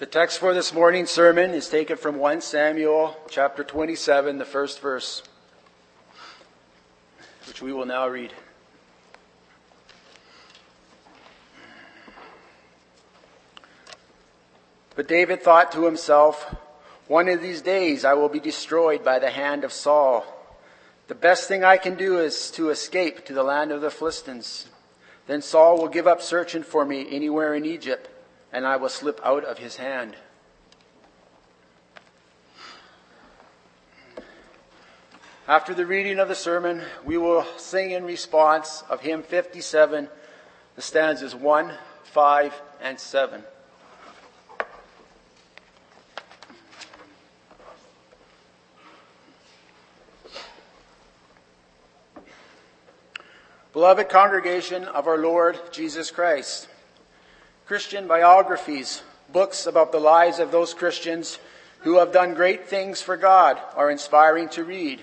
The text for this morning's sermon is taken from 1 Samuel chapter 27, the first verse, which we will now read. But David thought to himself, One of these days I will be destroyed by the hand of Saul. The best thing I can do is to escape to the land of the Philistines. Then Saul will give up searching for me anywhere in Egypt, and I will slip out of his hand. After the reading of the sermon, we will sing in response of hymn 57, the stanzas 1, 5, and 7. Beloved congregation of our Lord Jesus Christ, Christian biographies, books about the lives of those Christians who have done great things for God are inspiring to read.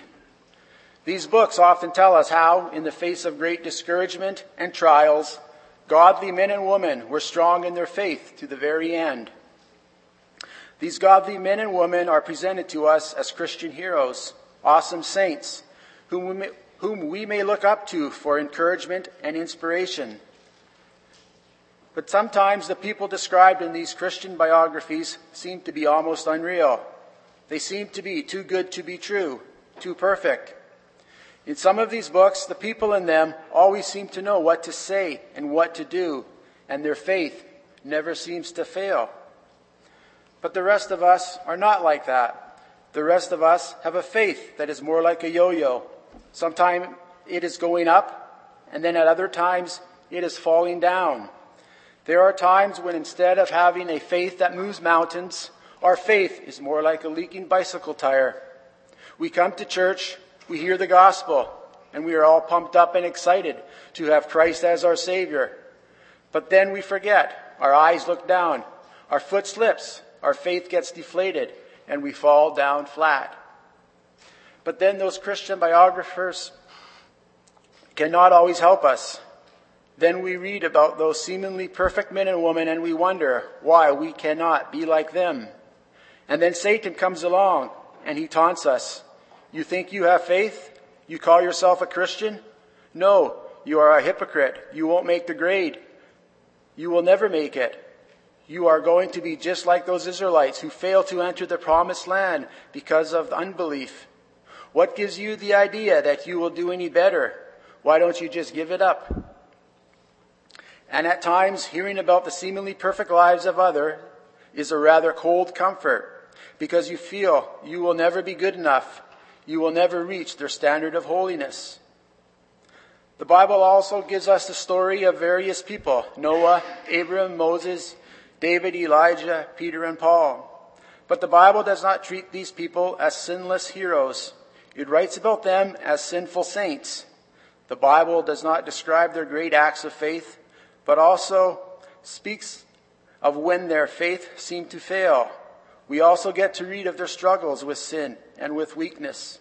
These books often tell us how, in the face of great discouragement and trials, godly men and women were strong in their faith to the very end. These godly men and women are presented to us as Christian heroes, awesome saints, whom we may, whom we may look up to for encouragement and inspiration. But sometimes the people described in these Christian biographies seem to be almost unreal. They seem to be too good to be true, too perfect. In some of these books, the people in them always seem to know what to say and what to do, and their faith never seems to fail. But the rest of us are not like that. The rest of us have a faith that is more like a yo-yo, Sometimes it is going up, and then at other times it is falling down. There are times when instead of having a faith that moves mountains, our faith is more like a leaking bicycle tire. We come to church, we hear the gospel, and we are all pumped up and excited to have Christ as our Savior. But then we forget. Our eyes look down. Our foot slips. Our faith gets deflated, and we fall down flat. But then those Christian biographers cannot always help us. Then we read about those seemingly perfect men and women and we wonder why we cannot be like them. And then Satan comes along and he taunts us. You think you have faith? You call yourself a Christian? No, you are a hypocrite. You won't make the grade. You will never make it. You are going to be just like those Israelites who failed to enter the promised land because of unbelief. What gives you the idea that you will do any better? Why don't you just give it up? And at times, hearing about the seemingly perfect lives of others is a rather cold comfort because you feel you will never be good enough. You will never reach their standard of holiness. The Bible also gives us the story of various people Noah, Abraham, Moses, David, Elijah, Peter, and Paul. But the Bible does not treat these people as sinless heroes. It writes about them as sinful saints. The Bible does not describe their great acts of faith, but also speaks of when their faith seemed to fail. We also get to read of their struggles with sin and with weakness.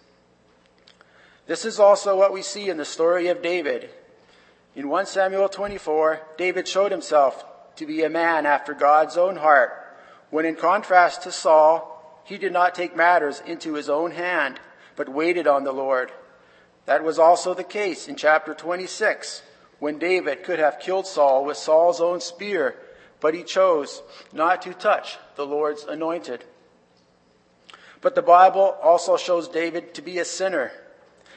This is also what we see in the story of David. In 1 Samuel 24, David showed himself to be a man after God's own heart, when in contrast to Saul, he did not take matters into his own hand but waited on the Lord. That was also the case in chapter 26, when David could have killed Saul with Saul's own spear, but he chose not to touch the Lord's anointed. But the Bible also shows David to be a sinner.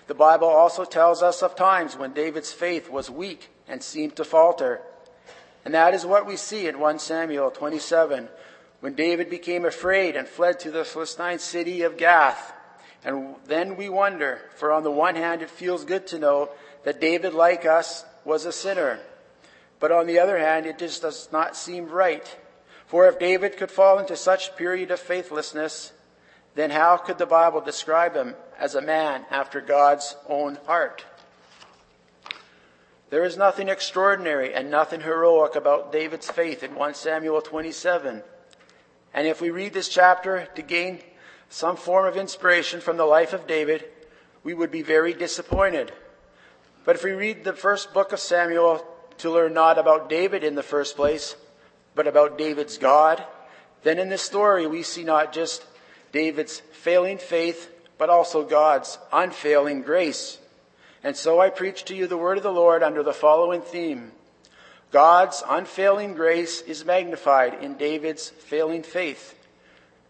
The Bible also tells us of times when David's faith was weak and seemed to falter. And that is what we see in 1 Samuel 27, when David became afraid and fled to the Philistine city of Gath. And then we wonder, for on the one hand, it feels good to know that David, like us, was a sinner. But on the other hand, it just does not seem right. For if David could fall into such a period of faithlessness, then how could the Bible describe him as a man after God's own heart? There is nothing extraordinary and nothing heroic about David's faith in 1 Samuel 27. And if we read this chapter to gain some form of inspiration from the life of David, we would be very disappointed. But if we read the first book of Samuel to learn not about David in the first place, but about David's God, then in this story we see not just David's failing faith, but also God's unfailing grace. And so I preach to you the word of the Lord under the following theme. God's unfailing grace is magnified in David's failing faith.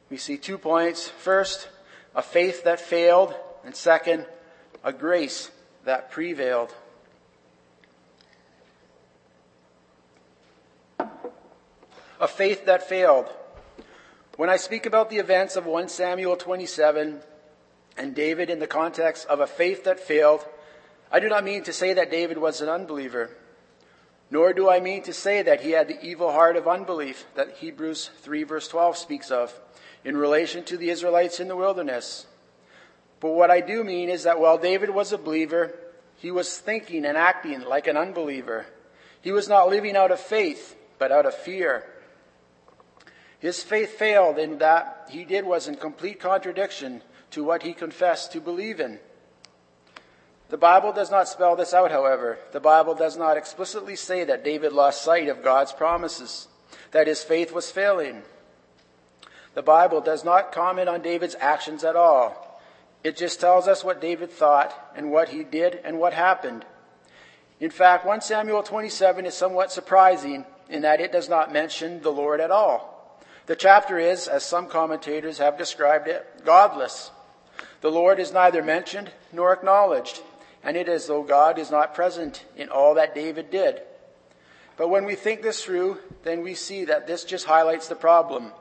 We see two points. First, a faith that failed, and second, a grace that prevailed. A faith that failed. When I speak about the events of 1 Samuel 27 and David in the context of a faith that failed, I do not mean to say that David was an unbeliever, nor do I mean to say that he had the evil heart of unbelief that Hebrews 3 verse 12 speaks of in relation to the Israelites in the wilderness. But what I do mean is that while David was a believer, he was thinking and acting like an unbeliever. He was not living out of faith, but out of fear. His faith failed in that he did was in complete contradiction to what he confessed to believe in. The Bible does not spell this out, however. The Bible does not explicitly say that David lost sight of God's promises, that his faith was failing. The Bible does not comment on David's actions at all. It just tells us what David thought and what he did and what happened. In fact, 1 Samuel 27 is somewhat surprising in that it does not mention the Lord at all. The chapter is, as some commentators have described it, godless. The Lord is neither mentioned nor acknowledged, and it is as though God is not present in all that David did. But when we think this through, then we see that this just highlights the problem.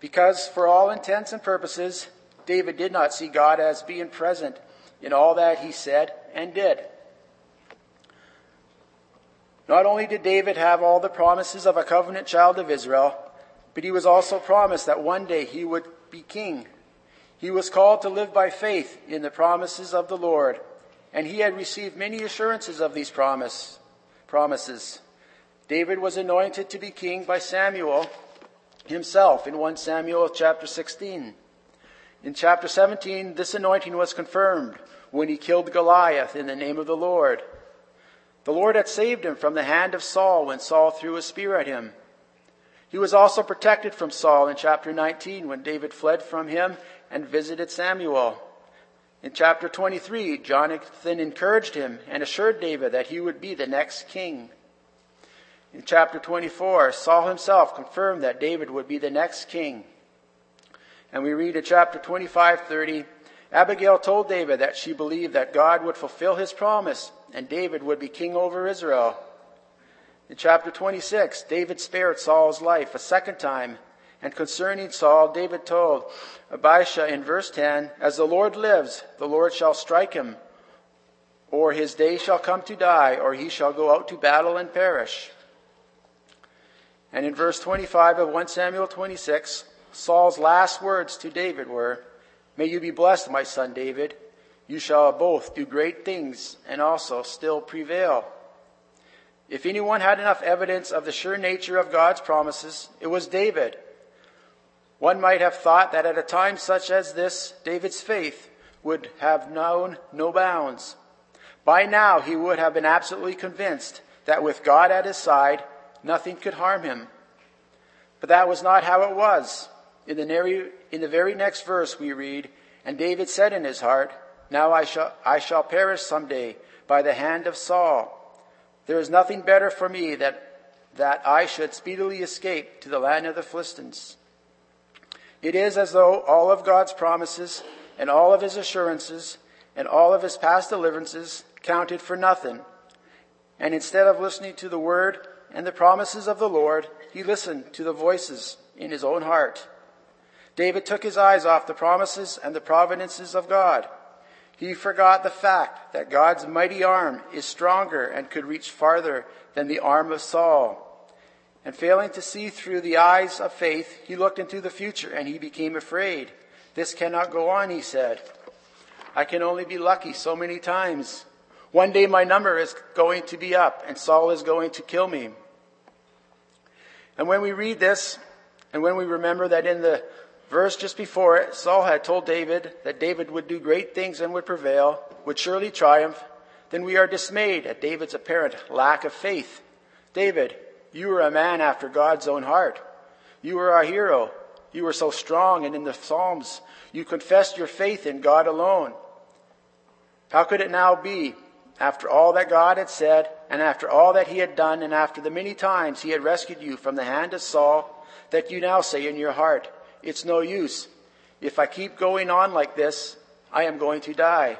Because for all intents and purposes, David did not see God as being present in all that he said and did. Not only did David have all the promises of a covenant child of Israel, but he was also promised that one day he would be king. He was called to live by faith in the promises of the Lord, and he had received many assurances of these promise, promises. David was anointed to be king by Samuel himself in 1 Samuel chapter 16. In chapter 17, this anointing was confirmed when he killed Goliath in the name of the Lord. The Lord had saved him from the hand of Saul when Saul threw a spear at him. He was also protected from Saul in chapter 19 when David fled from him and visited Samuel. In chapter 23, Jonathan encouraged him and assured David that he would be the next king. In chapter 24, Saul himself confirmed that David would be the next king. And we read in chapter 25:30, Abigail told David that she believed that God would fulfill his promise and David would be king over Israel. In chapter 26, David spared Saul's life a second time. And concerning Saul, David told Abishai in verse 10, As the Lord lives, the Lord shall strike him, or his day shall come to die, or he shall go out to battle and perish. And in verse 25 of 1 Samuel 26, Saul's last words to David were, May you be blessed, my son David. You shall both do great things and also still prevail. If anyone had enough evidence of the sure nature of God's promises, it was David. One might have thought that at a time such as this, David's faith would have known no bounds. By now, he would have been absolutely convinced that with God at his side, nothing could harm him. But that was not how it was. In the, in the very next verse, we read, And David said in his heart, Now I shall, I shall perish someday by the hand of Saul. There is nothing better for me that, that I should speedily escape to the land of the Philistines. It is as though all of God's promises and all of his assurances and all of his past deliverances counted for nothing. And instead of listening to the word and the promises of the Lord, he listened to the voices in his own heart. David took his eyes off the promises and the providences of God he forgot the fact that God's mighty arm is stronger and could reach farther than the arm of Saul. And failing to see through the eyes of faith, he looked into the future and he became afraid. This cannot go on, he said. I can only be lucky so many times. One day my number is going to be up and Saul is going to kill me. And when we read this, and when we remember that in the verse just before it, Saul had told David that David would do great things and would prevail, would surely triumph. Then we are dismayed at David's apparent lack of faith. David, you were a man after God's own heart. You were our hero. You were so strong, and in the Psalms, you confessed your faith in God alone. How could it now be, after all that God had said, and after all that he had done, and after the many times he had rescued you from the hand of Saul, that you now say in your heart, It's no use. If I keep going on like this, I am going to die.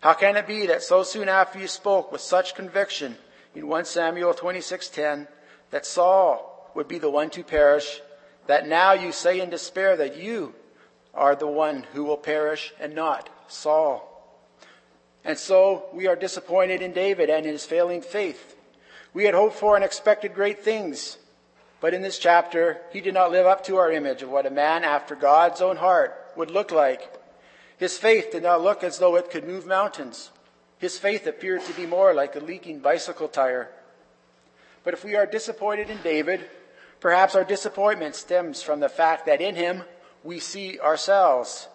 How can it be that so soon after you spoke with such conviction in 1 Samuel 26:10 that Saul would be the one to perish, that now you say in despair that you are the one who will perish and not Saul? And so we are disappointed in David and his failing faith. We had hoped for and expected great things, but in this chapter, he did not live up to our image of what a man after God's own heart would look like. His faith did not look as though it could move mountains. His faith appeared to be more like a leaking bicycle tire. But if we are disappointed in David, perhaps our disappointment stems from the fact that in him we see ourselves.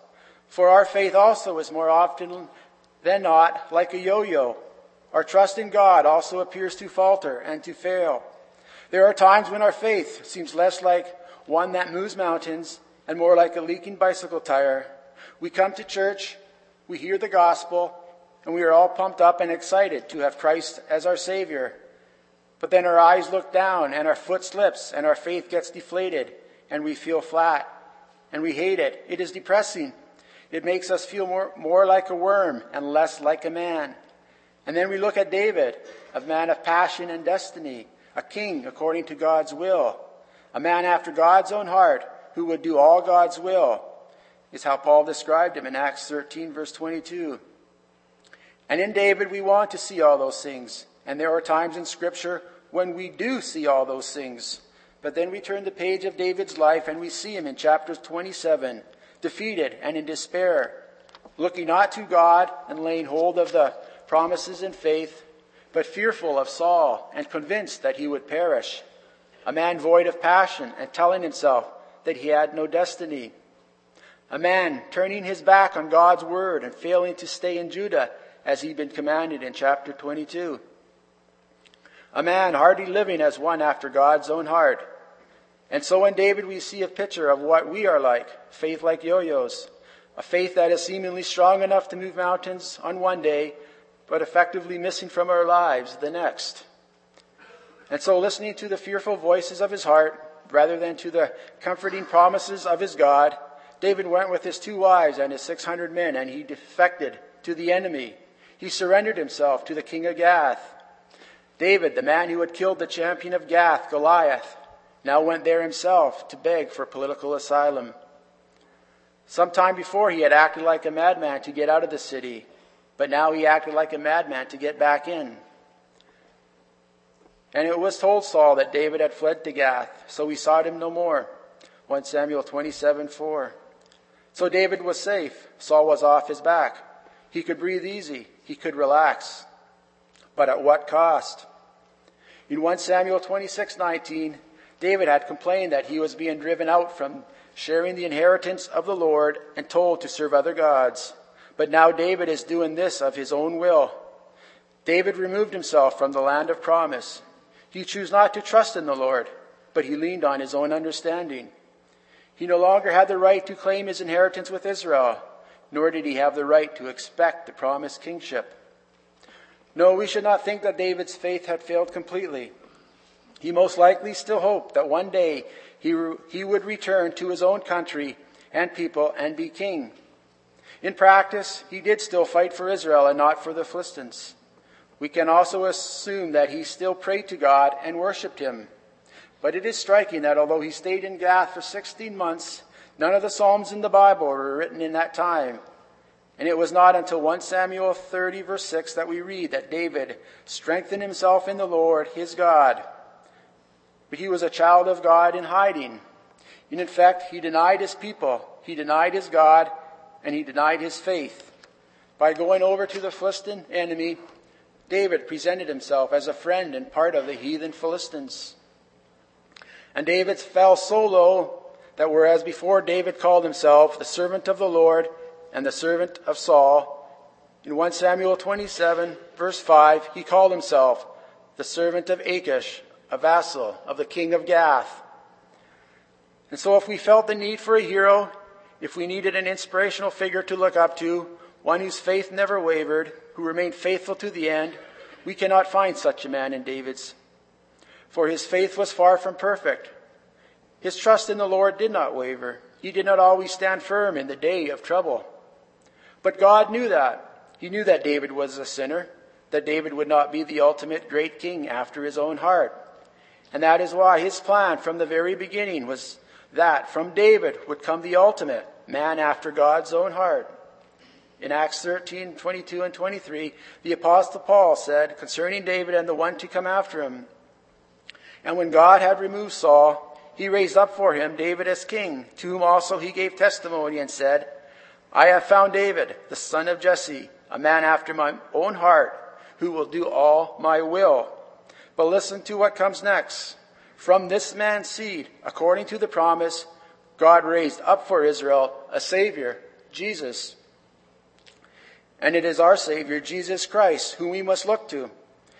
For our faith also is more often than not like a yo-yo. Our trust in God also appears to falter and to fail. There are times when our faith seems less like one that moves mountains and more like a leaking bicycle tire. We come to church, we hear the gospel, and we are all pumped up and excited to have Christ as our Savior. But then our eyes look down and our foot slips and our faith gets deflated and we feel flat and we hate it. It is depressing. It makes us feel more, more like a worm and less like a man. And then we look at David, a man of passion and destiny, a king according to God's will, a man after God's own heart who would do all God's will, is how Paul described him in Acts 13, verse 22. And in David, we want to see all those things. And there are times in Scripture when we do see all those things. But then we turn the page of David's life and we see him in chapter 27 defeated and in despair, looking not to God and laying hold of the promises in faith, but fearful of Saul and convinced that he would perish, a man void of passion and telling himself that he had no destiny, a man turning his back on God's word and failing to stay in Judah as he'd been commanded in chapter 22. A man hardly living as one after God's own heart, and so in David, we see a picture of what we are like faith like yo yo's, a faith that is seemingly strong enough to move mountains on one day, but effectively missing from our lives the next. And so, listening to the fearful voices of his heart, rather than to the comforting promises of his God, David went with his two wives and his 600 men, and he defected to the enemy. He surrendered himself to the king of Gath. David, the man who had killed the champion of Gath, Goliath, now went there himself to beg for political asylum. Some time before, he had acted like a madman to get out of the city, but now he acted like a madman to get back in. And it was told Saul that David had fled to Gath, so he sought him no more. 1 Samuel 27 4. So David was safe. Saul was off his back. He could breathe easy. He could relax. But at what cost? In 1 Samuel 26 19, David had complained that he was being driven out from sharing the inheritance of the Lord and told to serve other gods. But now David is doing this of his own will. David removed himself from the land of promise. He chose not to trust in the Lord, but he leaned on his own understanding. He no longer had the right to claim his inheritance with Israel, nor did he have the right to expect the promised kingship. No, we should not think that David's faith had failed completely. He most likely still hoped that one day he, he would return to his own country and people and be king. In practice, he did still fight for Israel and not for the Philistines. We can also assume that he still prayed to God and worshiped him. But it is striking that although he stayed in Gath for 16 months, none of the Psalms in the Bible were written in that time. And it was not until 1 Samuel 30, verse 6, that we read that David strengthened himself in the Lord, his God. But he was a child of God in hiding. And in fact, he denied his people, he denied his God, and he denied his faith. By going over to the Philistine enemy, David presented himself as a friend and part of the heathen Philistines. And David fell so low that whereas before David called himself the servant of the Lord and the servant of Saul, in 1 Samuel 27, verse 5, he called himself the servant of Achish, a vassal of the king of Gath. And so if we felt the need for a hero, if we needed an inspirational figure to look up to, one whose faith never wavered, who remained faithful to the end, we cannot find such a man in David's. For his faith was far from perfect. His trust in the Lord did not waver. He did not always stand firm in the day of trouble. But God knew that. He knew that David was a sinner, that David would not be the ultimate great king after his own heart. And that is why his plan from the very beginning was that from David would come the ultimate man after God's own heart. In Acts 13, 22 and 23, the apostle Paul said concerning David and the one to come after him, And when God had removed Saul, he raised up for him David as king, to whom also he gave testimony and said, I have found David, the son of Jesse, a man after my own heart, who will do all my will. But listen to what comes next. From this man's seed, according to the promise, God raised up for Israel a Savior, Jesus. And it is our Savior, Jesus Christ, whom we must look to.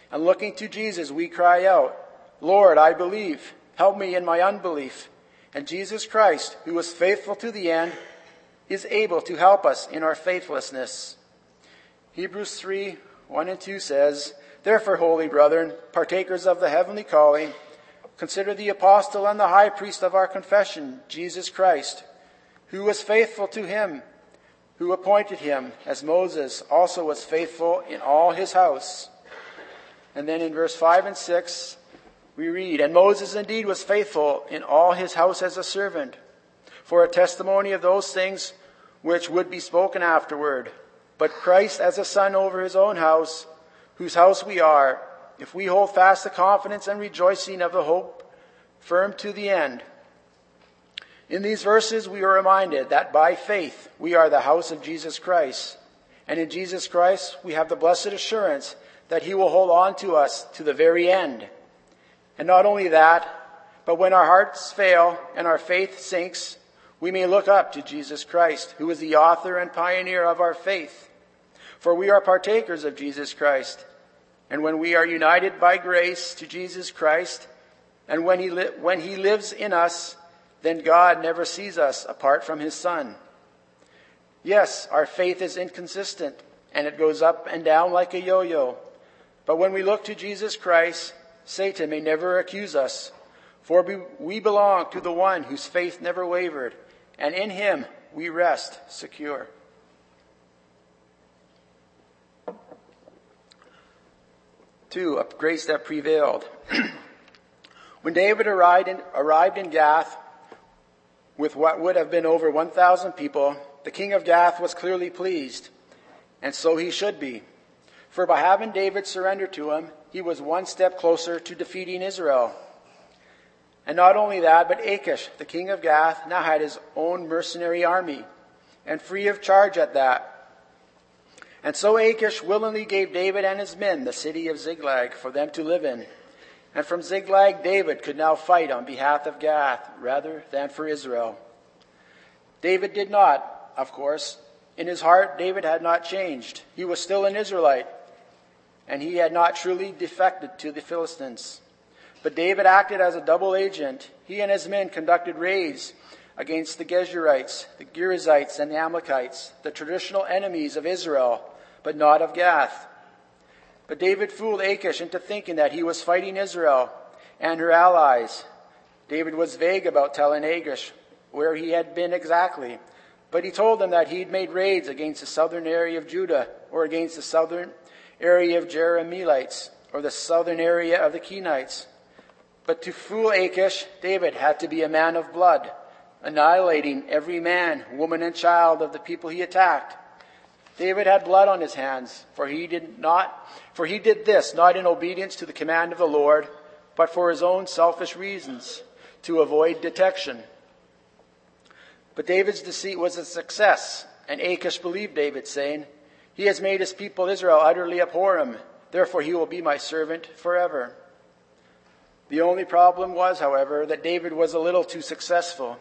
And looking to Jesus, we cry out, Lord, I believe. Help me in my unbelief. And Jesus Christ, who was faithful to the end, is able to help us in our faithlessness. Hebrews 3 1 and 2 says, Therefore, holy brethren, partakers of the heavenly calling, consider the apostle and the high priest of our confession, Jesus Christ, who was faithful to him, who appointed him, as Moses also was faithful in all his house. And then in verse 5 and 6, we read, And Moses indeed was faithful in all his house as a servant, for a testimony of those things which would be spoken afterward. But Christ as a son over his own house, whose house we are, if we hold fast the confidence and rejoicing of the hope firm to the end. In these verses, we are reminded that by faith we are the house of Jesus Christ. And in Jesus Christ, we have the blessed assurance that he will hold on to us to the very end. And not only that, but when our hearts fail and our faith sinks, we may look up to Jesus Christ, who is the author and pioneer of our faith. For we are partakers of Jesus Christ. And when we are united by grace to Jesus Christ, and when he, li- when he lives in us, then God never sees us apart from his Son. Yes, our faith is inconsistent, and it goes up and down like a yo-yo. But when we look to Jesus Christ, Satan may never accuse us, for we belong to the one whose faith never wavered, and in him we rest secure. Two, a grace that prevailed. when David arrived in, arrived in Gath with what would have been over 1,000 people, the king of Gath was clearly pleased, and so he should be. For by having David surrender to him, he was one step closer to defeating Israel. And not only that, but Achish, the king of Gath, now had his own mercenary army, and free of charge at that. And so Achish willingly gave David and his men the city of Ziklag for them to live in. And from Ziklag, David could now fight on behalf of Gath rather than for Israel. David did not, of course. In his heart, David had not changed. He was still an Israelite, and he had not truly defected to the Philistines. But David acted as a double agent. He and his men conducted raids against the Geshurites, the Girzites, and the Amalekites, the traditional enemies of Israel, but not of Gath. But David fooled Achish into thinking that he was fighting Israel and her allies. David was vague about telling Achish where he had been exactly, but he told them that he'd made raids against the southern area of Judah or against the southern area of Jerahmeelites or the southern area of the Kenites. But to fool Achish, David had to be a man of blood, annihilating every man, woman, and child of the people he attacked. David had blood on his hands, for he did not, for he did this not in obedience to the command of the Lord, but for his own selfish reasons, to avoid detection. But David's deceit was a success, and Achish believed David, saying, He has made his people Israel utterly abhor him, therefore he will be my servant forever. The only problem was, however, that David was a little too successful.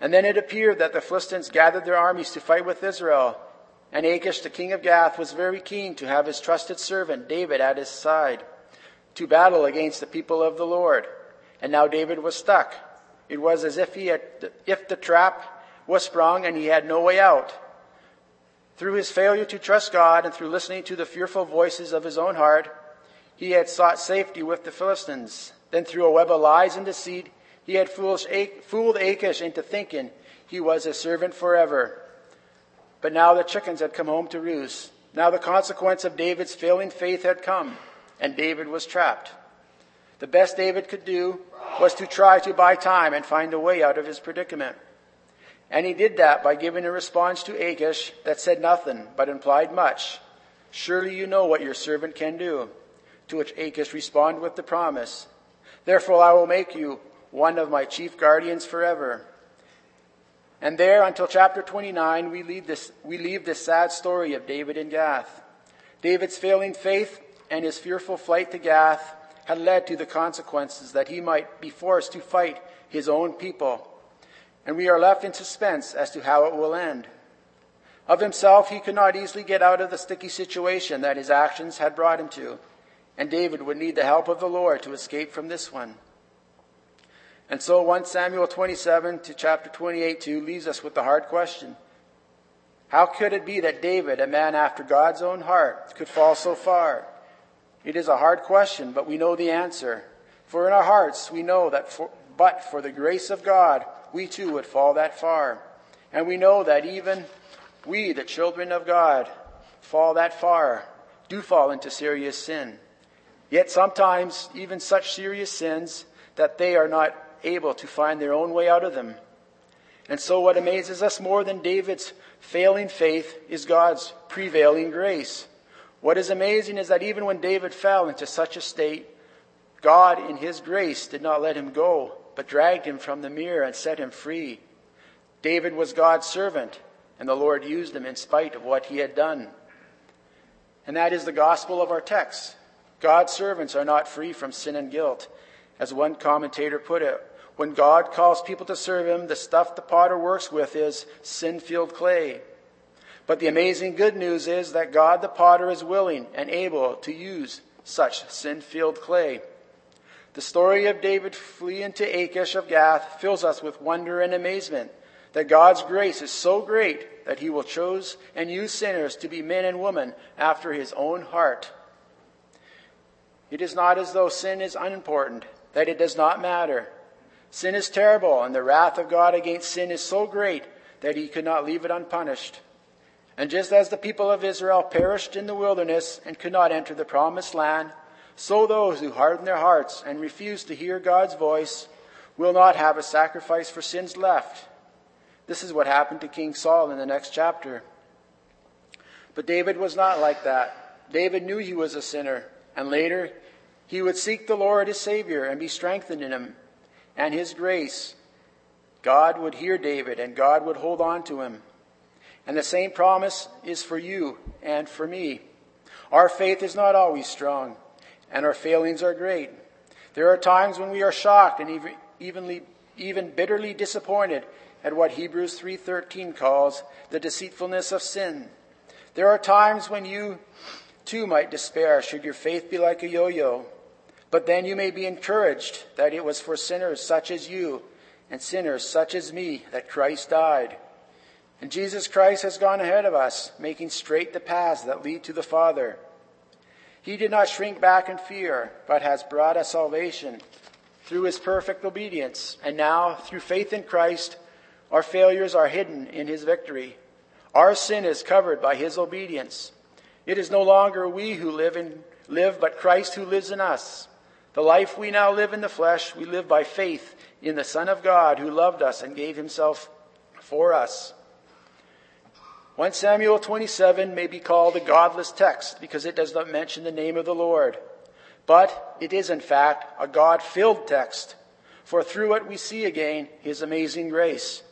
And then it appeared that the Philistines gathered their armies to fight with Israel, and Achish, the king of Gath, was very keen to have his trusted servant David at his side to battle against the people of the Lord. And now David was stuck. It was as if he had, if the trap was sprung and he had no way out. Through his failure to trust God and through listening to the fearful voices of his own heart, he had sought safety with the Philistines. Then through a web of lies and deceit, he had fooled Achish into thinking he was his servant forever. But now the chickens had come home to roost. Now the consequence of David's failing faith had come, and David was trapped. The best David could do was to try to buy time and find a way out of his predicament. And he did that by giving a response to Achish that said nothing, but implied much. Surely you know what your servant can do. To which Achish responded with the promise, Therefore I will make you one of my chief guardians forever. And there, until chapter 29, we leave this, we leave this sad story of David in Gath. David's failing faith and his fearful flight to Gath had led to the consequences that he might be forced to fight his own people. And we are left in suspense as to how it will end. Of himself, he could not easily get out of the sticky situation that his actions had brought him to. And David would need the help of the Lord to escape from this one. And so 1 Samuel 27 to chapter 28 2 leaves us with the hard question. How could it be that David, a man after God's own heart, could fall so far? It is a hard question, but we know the answer. For in our hearts we know that for, but for the grace of God, we too would fall that far. And we know that even we, the children of God, fall that far, do fall into serious sin. Yet sometimes even such serious sins that they are not able to find their own way out of them. And so, what amazes us more than David's failing faith is God's prevailing grace. What is amazing is that even when David fell into such a state, God, in his grace, did not let him go, but dragged him from the mirror and set him free. David was God's servant, and the Lord used him in spite of what he had done. And that is the gospel of our text. God's servants are not free from sin and guilt. As one commentator put it, when God calls people to serve him, the stuff the potter works with is sin filled clay. But the amazing good news is that God the potter is willing and able to use such sin filled clay. The story of David fleeing to Achish of Gath fills us with wonder and amazement that God's grace is so great that he will choose and use sinners to be men and women after his own heart. It is not as though sin is unimportant, that it does not matter. Sin is terrible, and the wrath of God against sin is so great that he could not leave it unpunished. And just as the people of Israel perished in the wilderness and could not enter the promised land, so those who harden their hearts and refuse to hear God's voice will not have a sacrifice for sins left. This is what happened to King Saul in the next chapter. But David was not like that. David knew he was a sinner, and later he would seek the Lord his Savior and be strengthened in him and his grace, God would hear David and God would hold on to him. And the same promise is for you and for me. Our faith is not always strong, and our failings are great. There are times when we are shocked and even, evenly, even bitterly disappointed at what Hebrews 3:13 calls the deceitfulness of sin. There are times when you too might despair should your faith be like a yo-yo. But then you may be encouraged that it was for sinners such as you and sinners such as me that Christ died. And Jesus Christ has gone ahead of us, making straight the paths that lead to the Father. He did not shrink back in fear, but has brought us salvation through his perfect obedience. And now, through faith in Christ, our failures are hidden in his victory. Our sin is covered by his obedience. It is no longer we who live, in, live, but Christ who lives in us. The life we now live in the flesh, we live by faith in the Son of God who loved us and gave himself for us. 1 Samuel 27 may be called a godless text because it does not mention the name of the Lord. But it is in fact a God filled text, for through it we see again his amazing grace.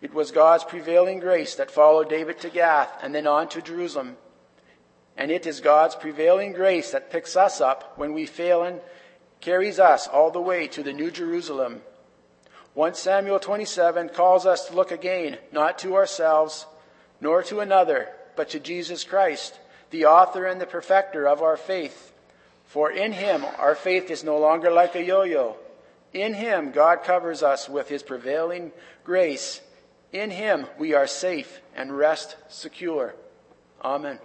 It was God's prevailing grace that followed David to Gath and then on to Jerusalem. And it is God's prevailing grace that picks us up when we fail and carries us all the way to the New Jerusalem. 1 Samuel 27 calls us to look again, not to ourselves, nor to another, but to Jesus Christ, the author and the perfecter of our faith. For in him our faith is no longer like a yo yo. In him God covers us with his prevailing grace. In him we are safe and rest secure. Amen.